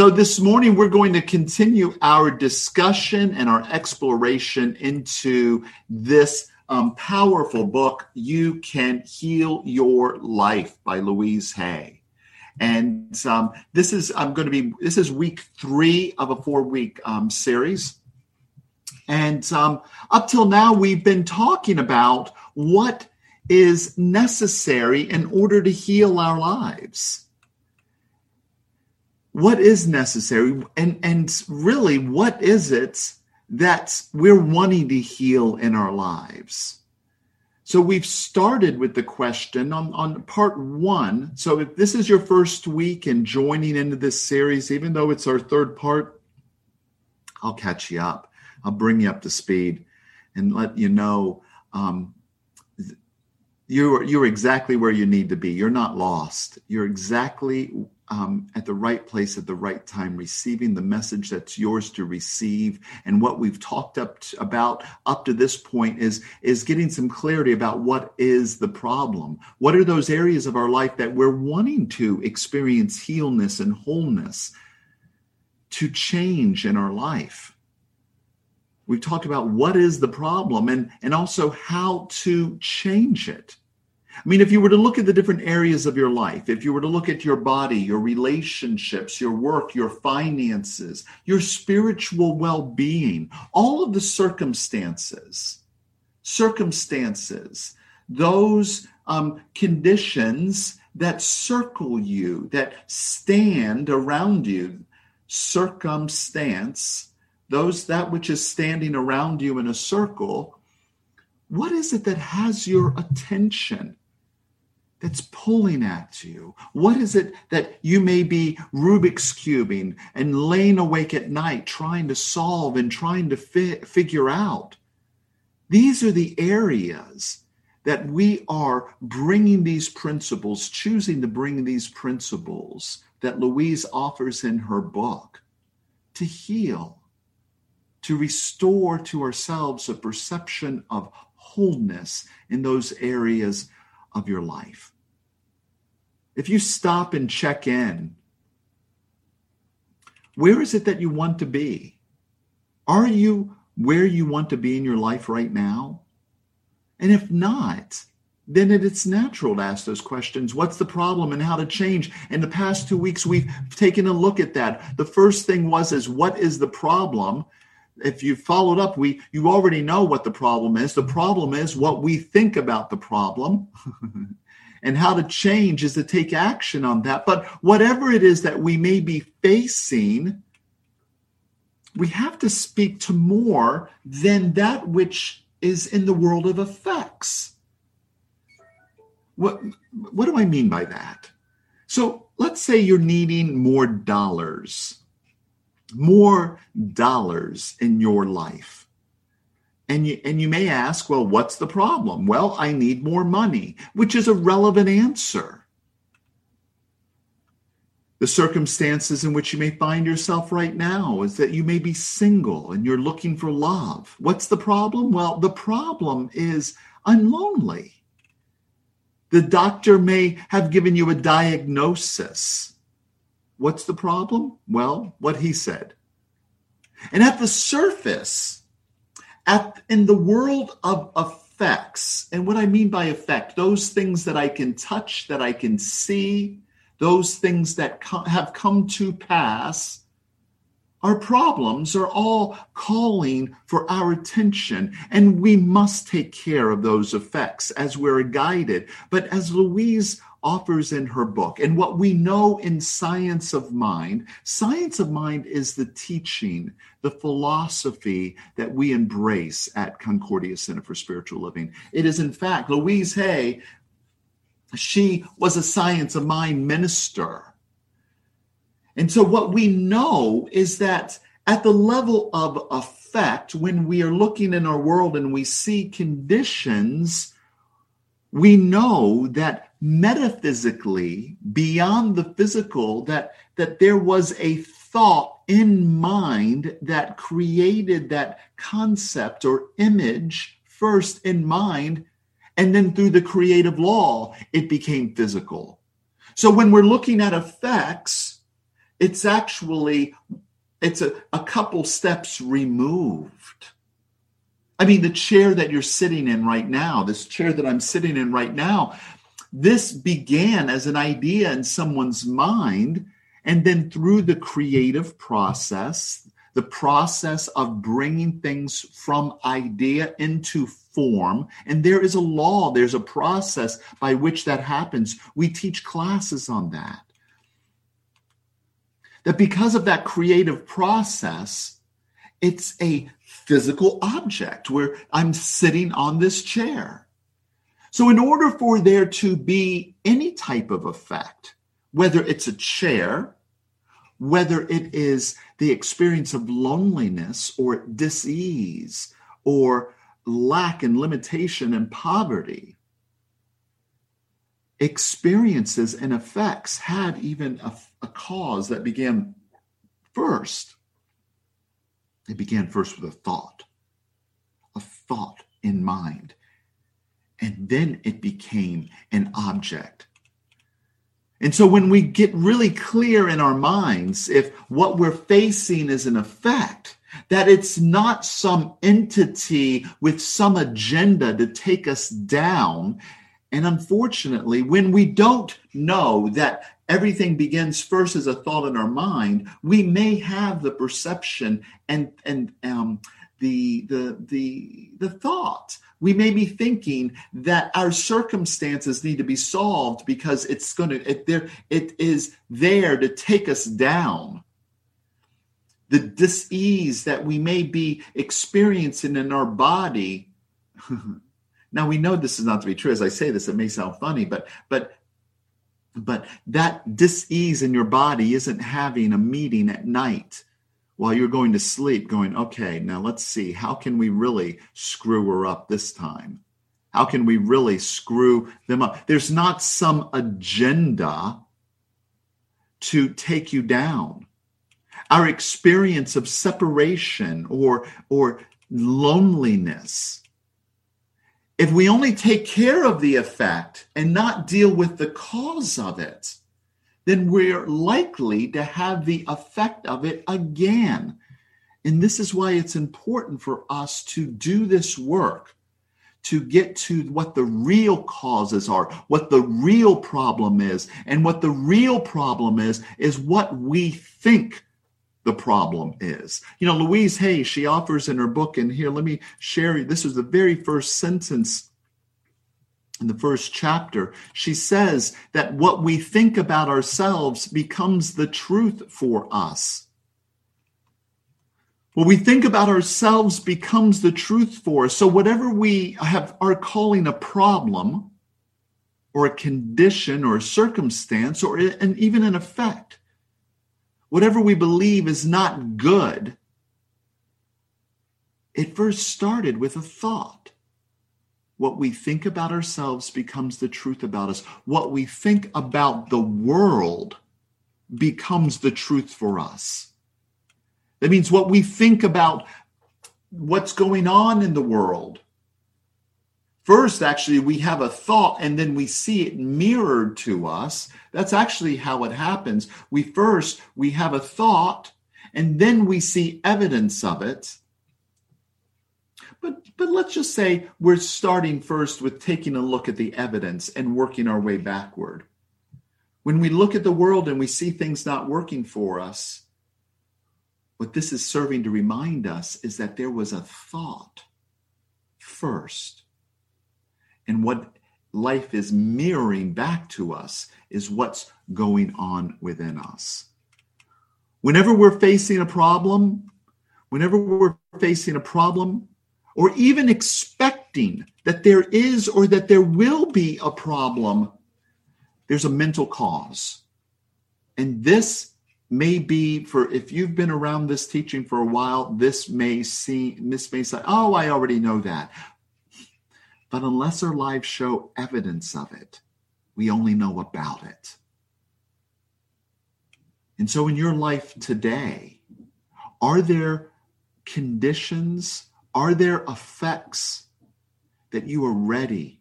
So, this morning we're going to continue our discussion and our exploration into this um, powerful book, You Can Heal Your Life by Louise Hay. And um, this is, I'm going to be, this is week three of a four week um, series. And um, up till now, we've been talking about what is necessary in order to heal our lives what is necessary? And and really what is it that we're wanting to heal in our lives? So we've started with the question on, on part one. So if this is your first week and joining into this series even though it's our third part i'll catch you up. I'll bring you up to speed and let you know um, you're you're exactly where you need to be. You're not lost. You're exactly um, at the right place at the right time, receiving the message that's yours to receive. And what we've talked up to, about up to this point is is getting some clarity about what is the problem. What are those areas of our life that we're wanting to experience healness and wholeness, to change in our life? We've talked about what is the problem and and also how to change it. I mean, if you were to look at the different areas of your life, if you were to look at your body, your relationships, your work, your finances, your spiritual well being, all of the circumstances, circumstances, those um, conditions that circle you, that stand around you, circumstance, those that which is standing around you in a circle, what is it that has your attention? That's pulling at you? What is it that you may be Rubik's cubing and laying awake at night trying to solve and trying to fi- figure out? These are the areas that we are bringing these principles, choosing to bring these principles that Louise offers in her book to heal, to restore to ourselves a perception of wholeness in those areas of your life. If you stop and check in, where is it that you want to be? Are you where you want to be in your life right now? And if not, then it's natural to ask those questions. What's the problem and how to change? In the past two weeks, we've taken a look at that. The first thing was is what is the problem? If you followed up, we you already know what the problem is. The problem is what we think about the problem. and how to change is to take action on that. But whatever it is that we may be facing, we have to speak to more than that which is in the world of effects. What, what do I mean by that? So let's say you're needing more dollars, more dollars in your life. And you, and you may ask, well, what's the problem? Well, I need more money, which is a relevant answer. The circumstances in which you may find yourself right now is that you may be single and you're looking for love. What's the problem? Well, the problem is I'm lonely. The doctor may have given you a diagnosis. What's the problem? Well, what he said. And at the surface, at in the world of effects and what i mean by effect those things that i can touch that i can see those things that co- have come to pass our problems are all calling for our attention, and we must take care of those effects as we're guided. But as Louise offers in her book. And what we know in Science of Mind, Science of Mind is the teaching, the philosophy that we embrace at Concordia Center for Spiritual Living. It is, in fact, Louise Hay, she was a Science of Mind minister. And so, what we know is that at the level of effect, when we are looking in our world and we see conditions, we know that metaphysically beyond the physical that that there was a thought in mind that created that concept or image first in mind and then through the creative law it became physical so when we're looking at effects it's actually it's a, a couple steps removed. I mean, the chair that you're sitting in right now, this chair that I'm sitting in right now, this began as an idea in someone's mind. And then through the creative process, the process of bringing things from idea into form, and there is a law, there's a process by which that happens. We teach classes on that. That because of that creative process, it's a physical object where I'm sitting on this chair. So, in order for there to be any type of effect, whether it's a chair, whether it is the experience of loneliness or disease or lack and limitation and poverty, experiences and effects had even a, a cause that began first. It began first with a thought, a thought in mind. And then it became an object. And so when we get really clear in our minds, if what we're facing is an effect, that it's not some entity with some agenda to take us down. And unfortunately, when we don't know that everything begins first as a thought in our mind, we may have the perception and and um, the the the the thought. We may be thinking that our circumstances need to be solved because it's going to it there it is there to take us down the disease that we may be experiencing in our body. now we know this is not to be true. As I say this, it may sound funny, but but but that disease in your body isn't having a meeting at night while you're going to sleep, going, okay, now let's see, how can we really screw her up this time? How can we really screw them up? There's not some agenda to take you down our experience of separation or, or loneliness. If we only take care of the effect and not deal with the cause of it, then we're likely to have the effect of it again. And this is why it's important for us to do this work to get to what the real causes are, what the real problem is. And what the real problem is, is what we think the problem is. You know, Louise Hay, she offers in her book, and here, let me share this is the very first sentence in the first chapter. She says that what we think about ourselves becomes the truth for us. What we think about ourselves becomes the truth for us. So, whatever we have are calling a problem, or a condition, or a circumstance, or an, even an effect, whatever we believe is not good, it first started with a thought. What we think about ourselves becomes the truth about us. What we think about the world becomes the truth for us. That means what we think about what's going on in the world First, actually, we have a thought and then we see it mirrored to us. That's actually how it happens. We first, we have a thought and then we see evidence of it. But, but let's just say we're starting first with taking a look at the evidence and working our way backward. When we look at the world and we see things not working for us, what this is serving to remind us is that there was a thought first and what life is mirroring back to us is what's going on within us. Whenever we're facing a problem, whenever we're facing a problem, or even expecting that there is or that there will be a problem, there's a mental cause. And this may be for if you've been around this teaching for a while, this may seem this may say, oh, I already know that. But unless our lives show evidence of it, we only know about it. And so, in your life today, are there conditions, are there effects that you are ready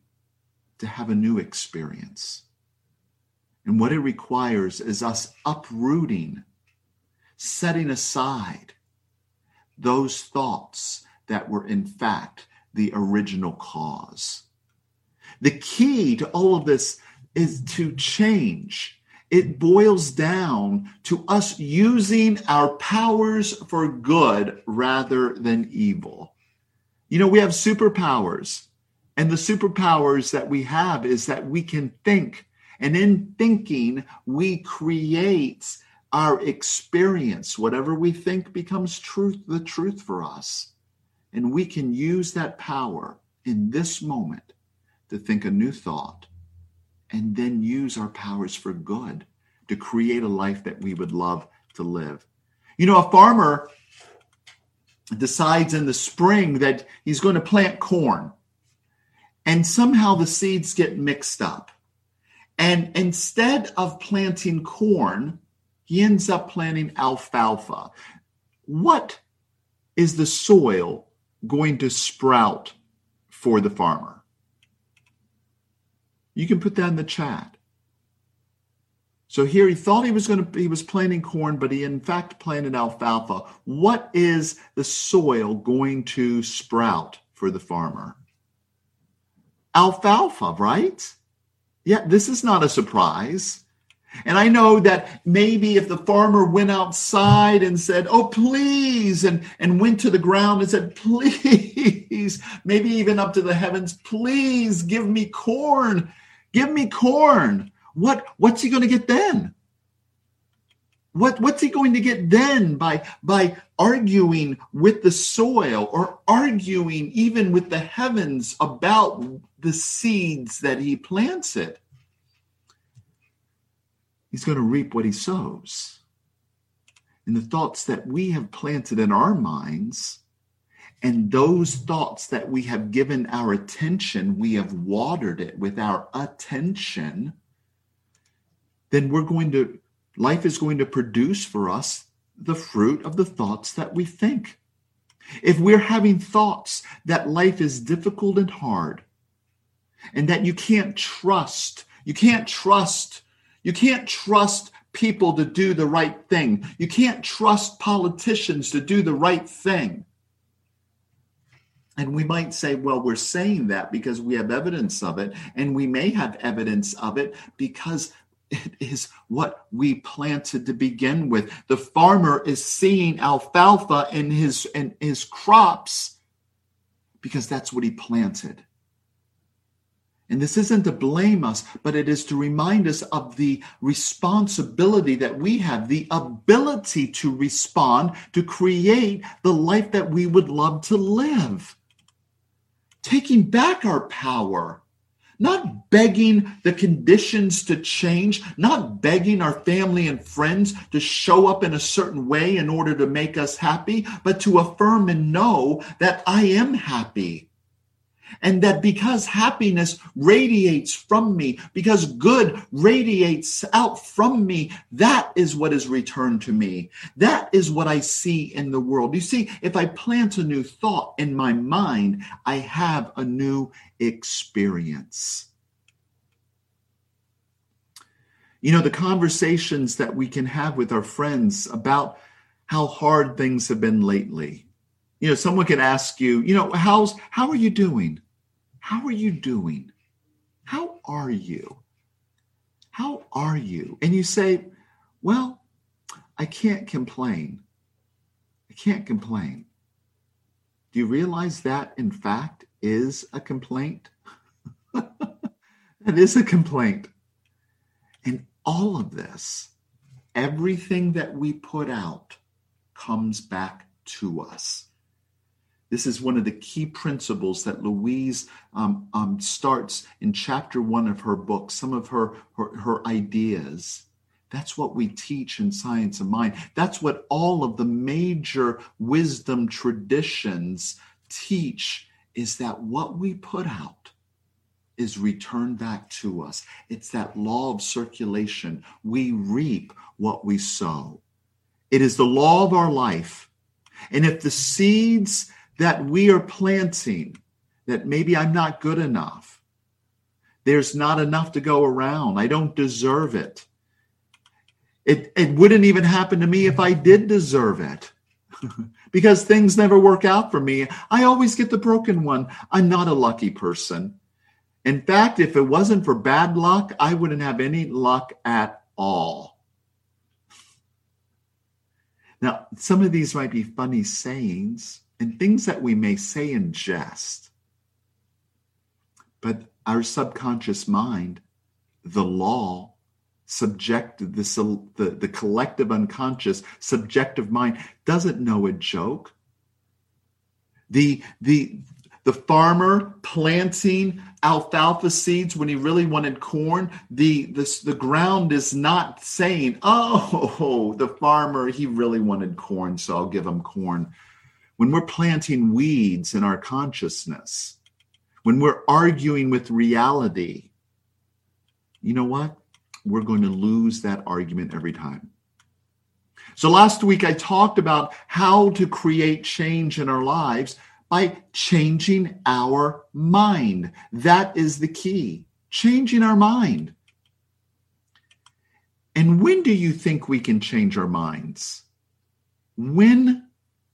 to have a new experience? And what it requires is us uprooting setting aside those thoughts that were in fact the original cause. The key to all of this is to change. It boils down to us using our powers for good rather than evil. You know, we have superpowers, and the superpowers that we have is that we can think. And in thinking, we create our experience. Whatever we think becomes truth, the truth for us. And we can use that power in this moment to think a new thought and then use our powers for good to create a life that we would love to live. You know, a farmer decides in the spring that he's going to plant corn, and somehow the seeds get mixed up. And instead of planting corn, he ends up planting alfalfa. What is the soil going to sprout for the farmer? You can put that in the chat. So here he thought he was going to he was planting corn, but he in fact planted alfalfa. What is the soil going to sprout for the farmer? Alfalfa, right? Yeah, this is not a surprise. And I know that maybe if the farmer went outside and said, Oh, please, and, and went to the ground and said, Please, maybe even up to the heavens, please give me corn Give me corn. What what's he going to get then? What what's he going to get then by by arguing with the soil or arguing even with the heavens about the seeds that he plants it? He's going to reap what he sows. And the thoughts that we have planted in our minds and those thoughts that we have given our attention, we have watered it with our attention, then we're going to, life is going to produce for us the fruit of the thoughts that we think. If we're having thoughts that life is difficult and hard, and that you can't trust, you can't trust, you can't trust people to do the right thing, you can't trust politicians to do the right thing and we might say, well, we're saying that because we have evidence of it. And we may have evidence of it because it is what we planted to begin with. The farmer is seeing alfalfa in his in his crops because that's what he planted. And this isn't to blame us, but it is to remind us of the responsibility that we have, the ability to respond, to create the life that we would love to live taking back our power, not begging the conditions to change, not begging our family and friends to show up in a certain way in order to make us happy, but to affirm and know that I am happy. And that because happiness radiates from me, because good radiates out from me, that is what is returned to me. That is what I see in the world. You see, if I plant a new thought in my mind, I have a new experience. You know, the conversations that we can have with our friends about how hard things have been lately you know someone can ask you you know how's how are you doing? How are you doing? How are you? How are you? And you say well i can't complain. I can't complain. Do you realize that in fact is a complaint? That is a complaint. And all of this everything that we put out comes back to us this is one of the key principles that Louise um, um, starts in chapter one of her book, some of her, her, her ideas. That's what we teach in Science of Mind. That's what all of the major wisdom traditions teach is that what we put out is returned back to us. It's that law of circulation. We reap what we sow. It is the law of our life. And if the seeds that we are planting that maybe I'm not good enough. There's not enough to go around. I don't deserve it. It, it wouldn't even happen to me if I did deserve it. because things never work out for me. I always get the broken one. I'm not a lucky person. In fact, if it wasn't for bad luck, I wouldn't have any luck at all. Now, some of these might be funny sayings and things that we may say in jest, but our subconscious mind, the law, subject the, the, the collective unconscious subjective mind doesn't know a joke. The the the farmer planting alfalfa seeds when he really wanted corn the the, the ground is not saying oh the farmer he really wanted corn so i'll give him corn when we're planting weeds in our consciousness when we're arguing with reality you know what we're going to lose that argument every time. So last week I talked about how to create change in our lives by changing our mind. That is the key. Changing our mind. And when do you think we can change our minds? When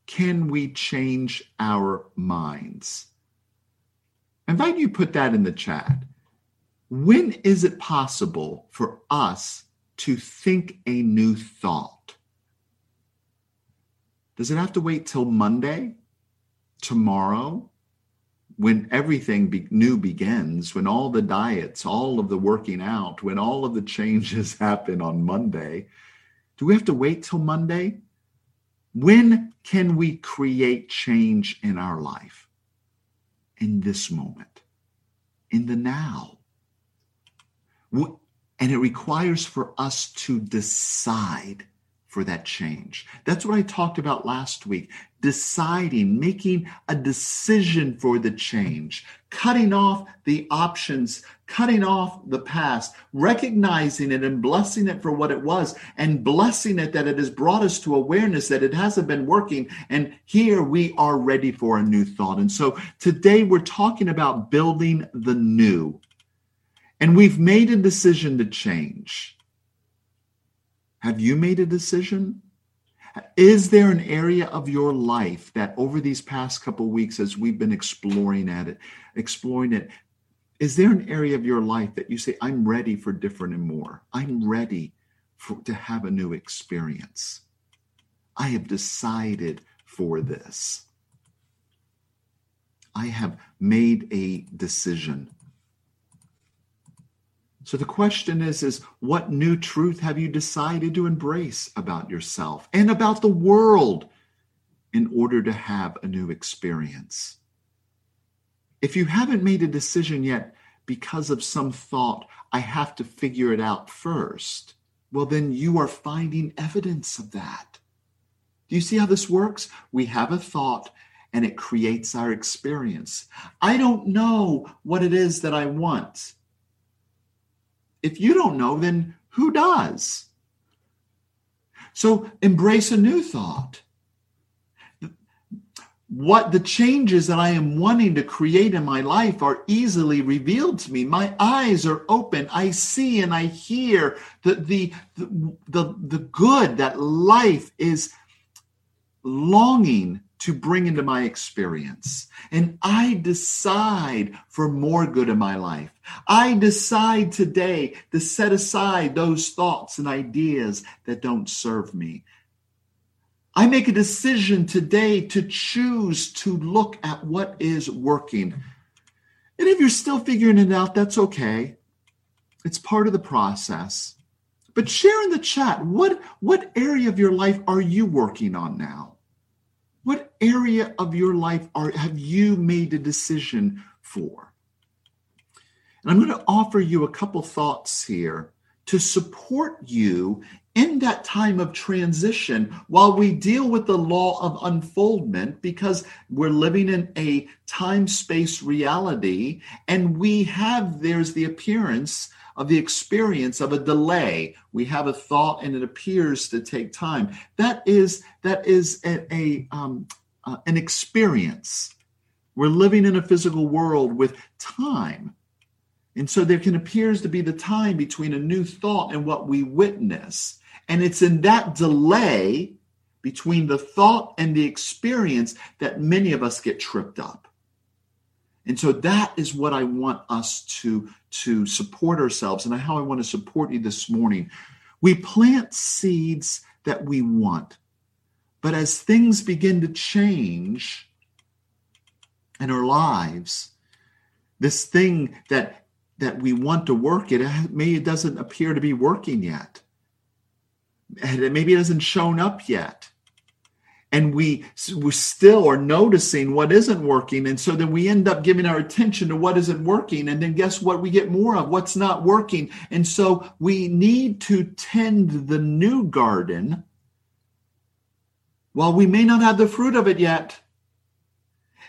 can we change our minds? I invite you put that in the chat. When is it possible for us to think a new thought? Does it have to wait till Monday, tomorrow, when everything be- new begins, when all the diets, all of the working out, when all of the changes happen on Monday? Do we have to wait till Monday? When can we create change in our life? In this moment, in the now. And it requires for us to decide for that change. That's what I talked about last week. Deciding, making a decision for the change, cutting off the options, cutting off the past, recognizing it and blessing it for what it was, and blessing it that it has brought us to awareness that it hasn't been working. And here we are ready for a new thought. And so today we're talking about building the new and we've made a decision to change. Have you made a decision? Is there an area of your life that over these past couple weeks, as we've been exploring at it, exploring it, is there an area of your life that you say, I'm ready for different and more? I'm ready for, to have a new experience. I have decided for this. I have made a decision. So the question is is what new truth have you decided to embrace about yourself and about the world in order to have a new experience? If you haven't made a decision yet because of some thought, I have to figure it out first, well, then you are finding evidence of that. Do you see how this works? We have a thought and it creates our experience. I don't know what it is that I want. If you don't know, then who does? So embrace a new thought. What the changes that I am wanting to create in my life are easily revealed to me. My eyes are open. I see and I hear the, the, the, the, the good that life is longing to bring into my experience. And I decide for more good in my life. I decide today to set aside those thoughts and ideas that don't serve me. I make a decision today to choose to look at what is working. And if you're still figuring it out, that's okay. It's part of the process. But share in the chat what, what area of your life are you working on now? Area of your life are have you made a decision for? And I'm going to offer you a couple thoughts here to support you in that time of transition while we deal with the law of unfoldment because we're living in a time space reality and we have there's the appearance of the experience of a delay. We have a thought and it appears to take time. That is that is a, a um, uh, an experience. We're living in a physical world with time. And so there can appears to be the time between a new thought and what we witness. And it's in that delay between the thought and the experience that many of us get tripped up. And so that is what I want us to, to support ourselves and how I want to support you this morning. We plant seeds that we want. But as things begin to change in our lives, this thing that that we want to work it maybe it doesn't appear to be working yet. And maybe it hasn't shown up yet. And we we still are noticing what isn't working and so then we end up giving our attention to what isn't working and then guess what we get more of? What's not working? And so we need to tend the new garden while we may not have the fruit of it yet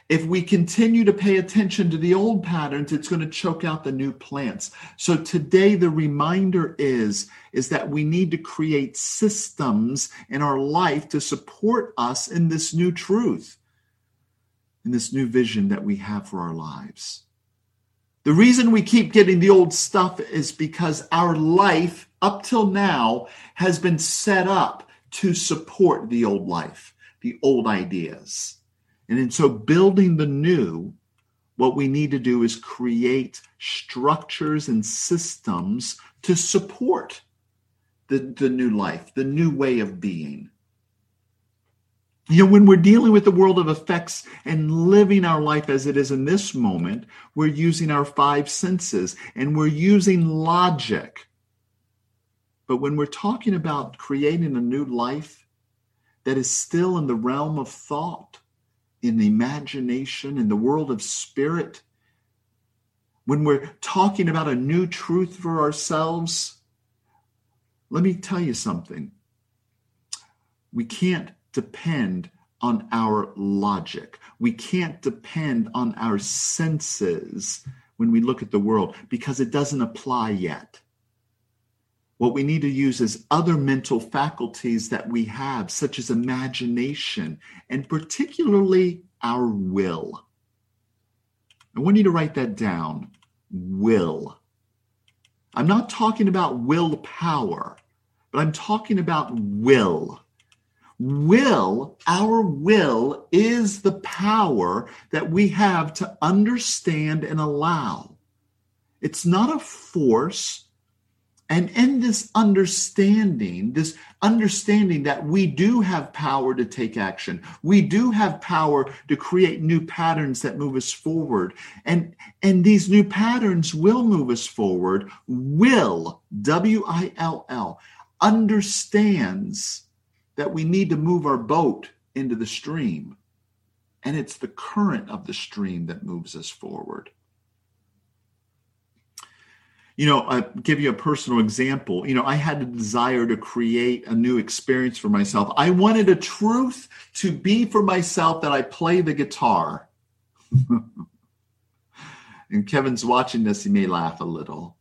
if we continue to pay attention to the old patterns, it's going to choke out the new plants. So today the reminder is is that we need to create systems in our life to support us in this new truth, in this new vision that we have for our lives. The reason we keep getting the old stuff is because our life up till now has been set up to support the old life, the old ideas. And in so building the new, what we need to do is create structures and systems to support the, the new life, the new way of being. You know, when we're dealing with the world of effects and living our life as it is in this moment, we're using our five senses and we're using logic. But when we're talking about creating a new life that is still in the realm of thought, in the imagination, in the world of spirit, when we're talking about a new truth for ourselves, let me tell you something. We can't depend on our logic. We can't depend on our senses when we look at the world because it doesn't apply yet. What we need to use is other mental faculties that we have, such as imagination and particularly our will. I want you to write that down will. I'm not talking about willpower, but I'm talking about will. Will, our will, is the power that we have to understand and allow. It's not a force, and in this understanding, this understanding that we do have power to take action, we do have power to create new patterns that move us forward. And, and these new patterns will move us forward, will, W I L L, understands that we need to move our boat into the stream. And it's the current of the stream that moves us forward you know, I give you a personal example. You know, I had a desire to create a new experience for myself. I wanted a truth to be for myself that I play the guitar. and Kevin's watching this, he may laugh a little.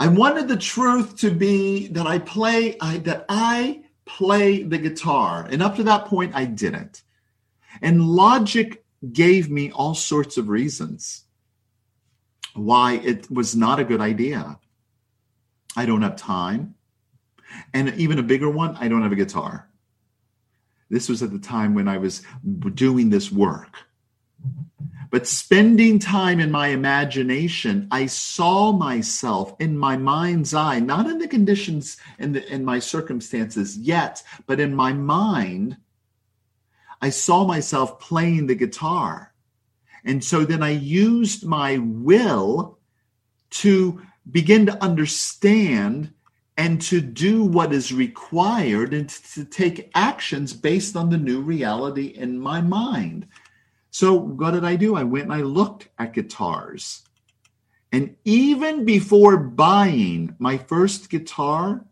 I wanted the truth to be that I play, I, that I play the guitar. And up to that point, I didn't. And logic gave me all sorts of reasons why it was not a good idea. I don't have time. And even a bigger one, I don't have a guitar. This was at the time when I was doing this work. But spending time in my imagination, I saw myself in my mind's eye, not in the conditions and in, in my circumstances yet, but in my mind, I saw myself playing the guitar. And so then I used my will to begin to understand and to do what is required and to take actions based on the new reality in my mind. So, what did I do? I went and I looked at guitars. And even before buying my first guitar,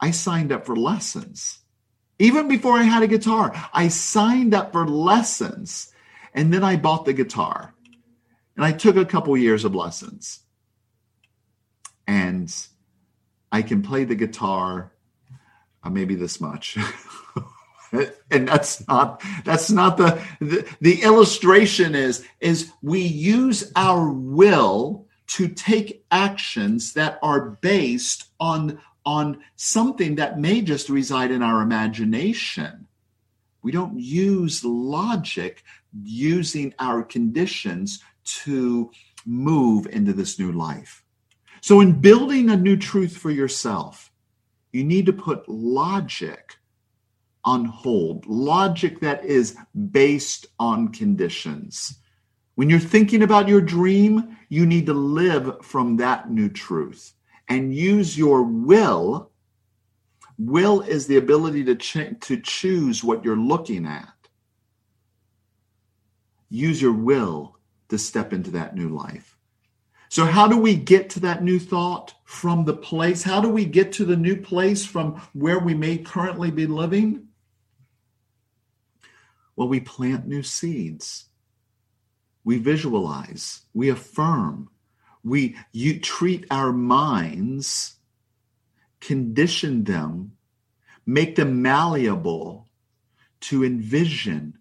I signed up for lessons. Even before I had a guitar, I signed up for lessons. And then I bought the guitar and I took a couple years of lessons. And I can play the guitar uh, maybe this much. and that's not that's not the, the the illustration is is we use our will to take actions that are based on on something that may just reside in our imagination. We don't use logic using our conditions to move into this new life. So, in building a new truth for yourself, you need to put logic on hold, logic that is based on conditions. When you're thinking about your dream, you need to live from that new truth and use your will. Will is the ability to, ch- to choose what you're looking at. Use your will to step into that new life. So, how do we get to that new thought from the place? How do we get to the new place from where we may currently be living? Well, we plant new seeds. We visualize, we affirm, we you treat our minds, condition them, make them malleable to envision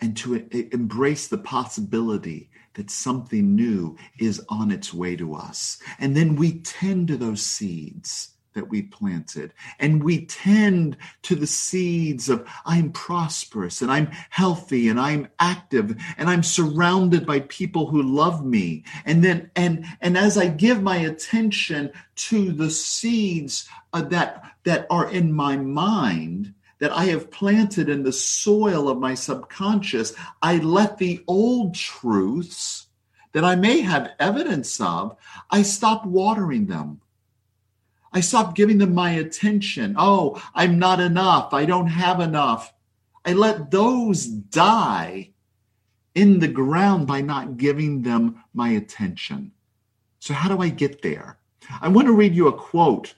and to embrace the possibility that something new is on its way to us. And then we tend to those seeds that we planted. And we tend to the seeds of I'm prosperous and I'm healthy and I'm active and I'm surrounded by people who love me. And then, and, and as I give my attention to the seeds uh, that, that are in my mind, that I have planted in the soil of my subconscious, I let the old truths that I may have evidence of, I stop watering them. I stopped giving them my attention. Oh, I'm not enough. I don't have enough. I let those die in the ground by not giving them my attention. So, how do I get there? I want to read you a quote.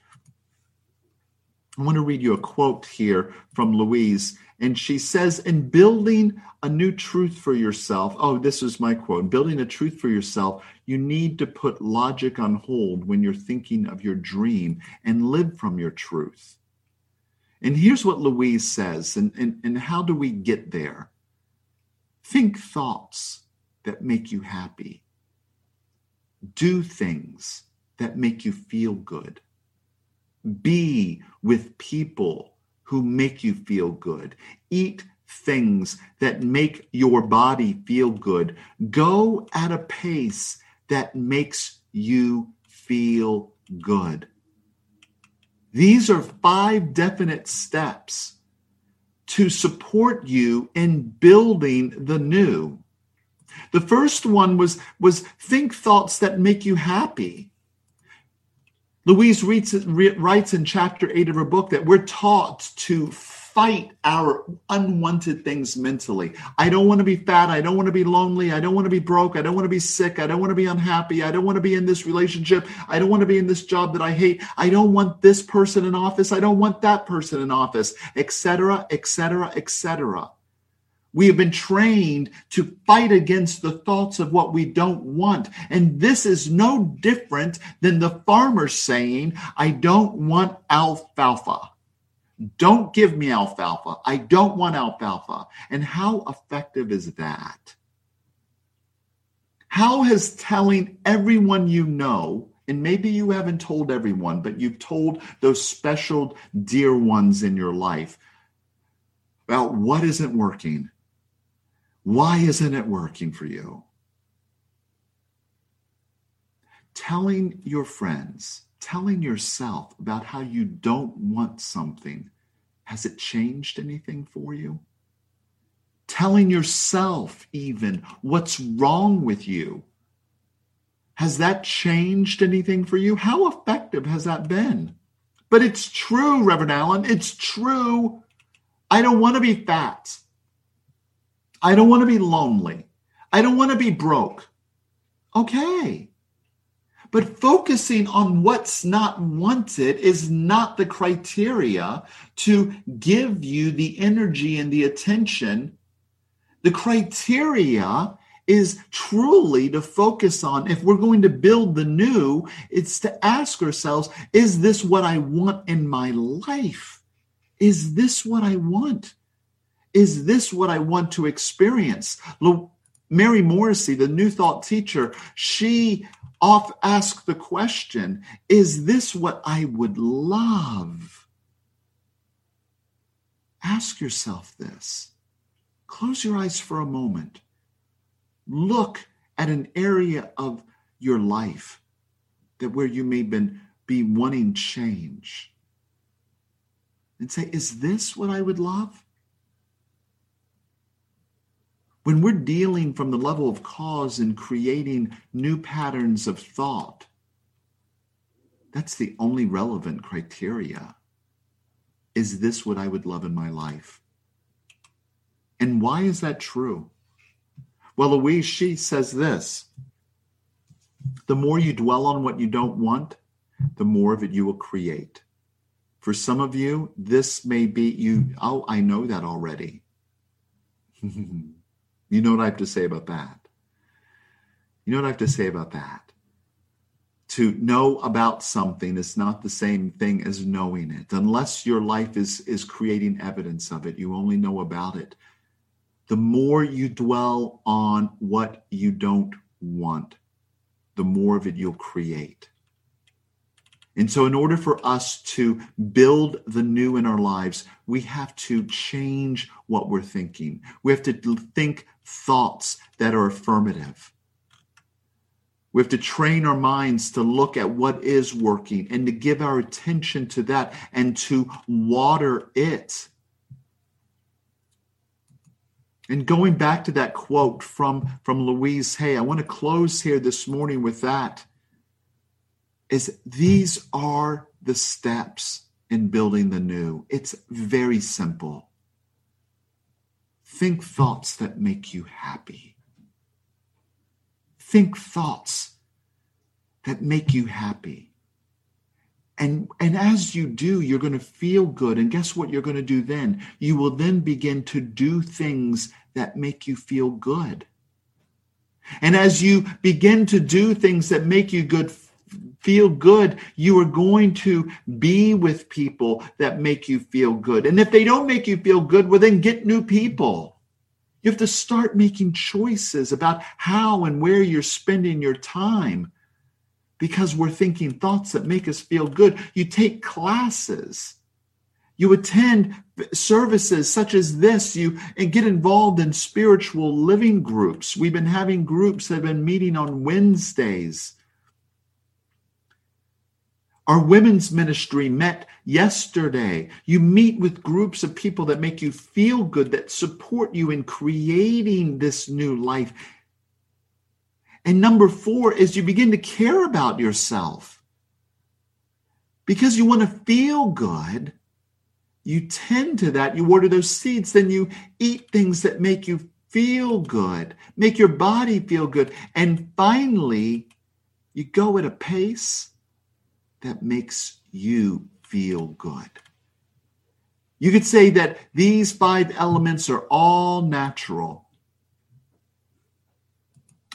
I want to read you a quote here from Louise. And she says, in building a new truth for yourself, oh, this is my quote building a truth for yourself, you need to put logic on hold when you're thinking of your dream and live from your truth. And here's what Louise says, and, and, and how do we get there? Think thoughts that make you happy, do things that make you feel good, be with people who make you feel good. Eat things that make your body feel good. Go at a pace that makes you feel good. These are five definite steps to support you in building the new. The first one was, was think thoughts that make you happy. Louise writes, writes in chapter 8 of her book that we're taught to fight our unwanted things mentally. I don't want to be fat. I don't want to be lonely. I don't want to be broke. I don't want to be sick. I don't want to be unhappy. I don't want to be in this relationship. I don't want to be in this job that I hate. I don't want this person in office. I don't want that person in office, etc., etc., etc. We have been trained to fight against the thoughts of what we don't want. And this is no different than the farmer saying, I don't want alfalfa. Don't give me alfalfa. I don't want alfalfa. And how effective is that? How has telling everyone you know, and maybe you haven't told everyone, but you've told those special dear ones in your life about what isn't working, why isn't it working for you? Telling your friends, telling yourself about how you don't want something, has it changed anything for you? Telling yourself, even, what's wrong with you. Has that changed anything for you? How effective has that been? But it's true, Reverend Alan. It's true. I don't want to be fat. I don't want to be lonely. I don't want to be broke. Okay. But focusing on what's not wanted is not the criteria to give you the energy and the attention. The criteria is truly to focus on if we're going to build the new, it's to ask ourselves, is this what I want in my life? Is this what I want? Is this what I want to experience? Mary Morrissey, the New Thought teacher, she off ask the question is this what I would love? Ask yourself this. Close your eyes for a moment. Look at an area of your life that where you may been, be wanting change and say, Is this what I would love? When we're dealing from the level of cause and creating new patterns of thought, that's the only relevant criteria. Is this what I would love in my life? And why is that true? Well, Louise She says this the more you dwell on what you don't want, the more of it you will create. For some of you, this may be you. Oh, I know that already. you know what I have to say about that? You know what I have to say about that? To know about something is not the same thing as knowing it. Unless your life is, is creating evidence of it, you only know about it. The more you dwell on what you don't want, the more of it you'll create. And so, in order for us to build the new in our lives, we have to change what we're thinking. We have to think thoughts that are affirmative. We have to train our minds to look at what is working and to give our attention to that and to water it. And going back to that quote from, from Louise Hay, I want to close here this morning with that is these are the steps in building the new. It's very simple. Think thoughts that make you happy. Think thoughts that make you happy. And, and as you do, you're going to feel good. And guess what you're going to do then? You will then begin to do things that make you feel good. And as you begin to do things that make you good, feel good, you are going to be with people that make you feel good. And if they don't make you feel good, well, then get new people. You have to start making choices about how and where you're spending your time because we're thinking thoughts that make us feel good. You take classes you attend services such as this you and get involved in spiritual living groups we've been having groups that have been meeting on wednesdays our women's ministry met yesterday. You meet with groups of people that make you feel good, that support you in creating this new life. And number four is you begin to care about yourself. Because you want to feel good, you tend to that. You water those seeds, then you eat things that make you feel good, make your body feel good. And finally, you go at a pace that makes you feel good. You could say that these five elements are all natural.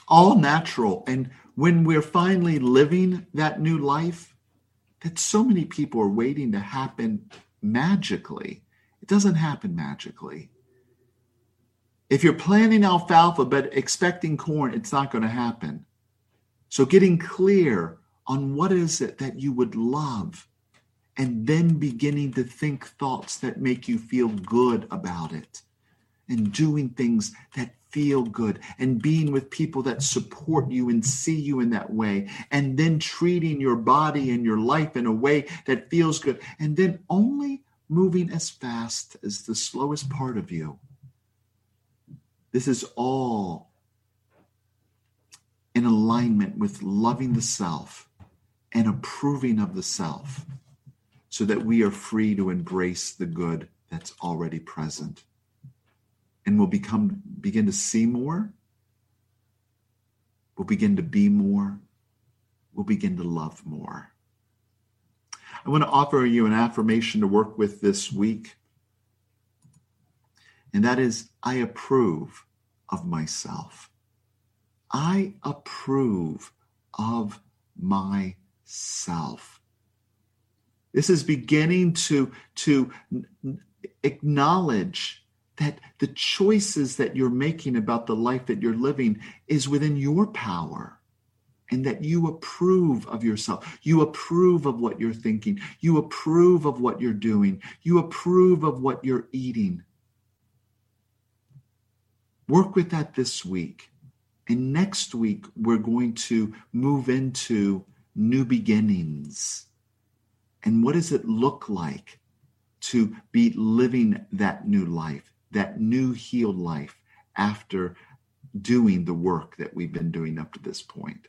All natural. And when we're finally living that new life, that so many people are waiting to happen magically. It doesn't happen magically. If you're planting alfalfa but expecting corn, it's not going to happen. So getting clear on what is it that you would love and then beginning to think thoughts that make you feel good about it and doing things that feel good and being with people that support you and see you in that way and then treating your body and your life in a way that feels good and then only moving as fast as the slowest part of you. This is all in alignment with loving the self and approving of the self so that we are free to embrace the good that's already present and we'll become begin to see more we'll begin to be more we'll begin to love more. I want to offer you an affirmation to work with this week and that is i approve of myself. I approve of my self. This is beginning to, to acknowledge that the choices that you're making about the life that you're living is within your power. and that you approve of yourself. You approve of what you're thinking. You approve of what you're doing. You approve of what you're eating. Work with that this week. And next week, we're going to move into new beginnings. And what does it look like to be living that new life, that new healed life after doing the work that we've been doing up to this point?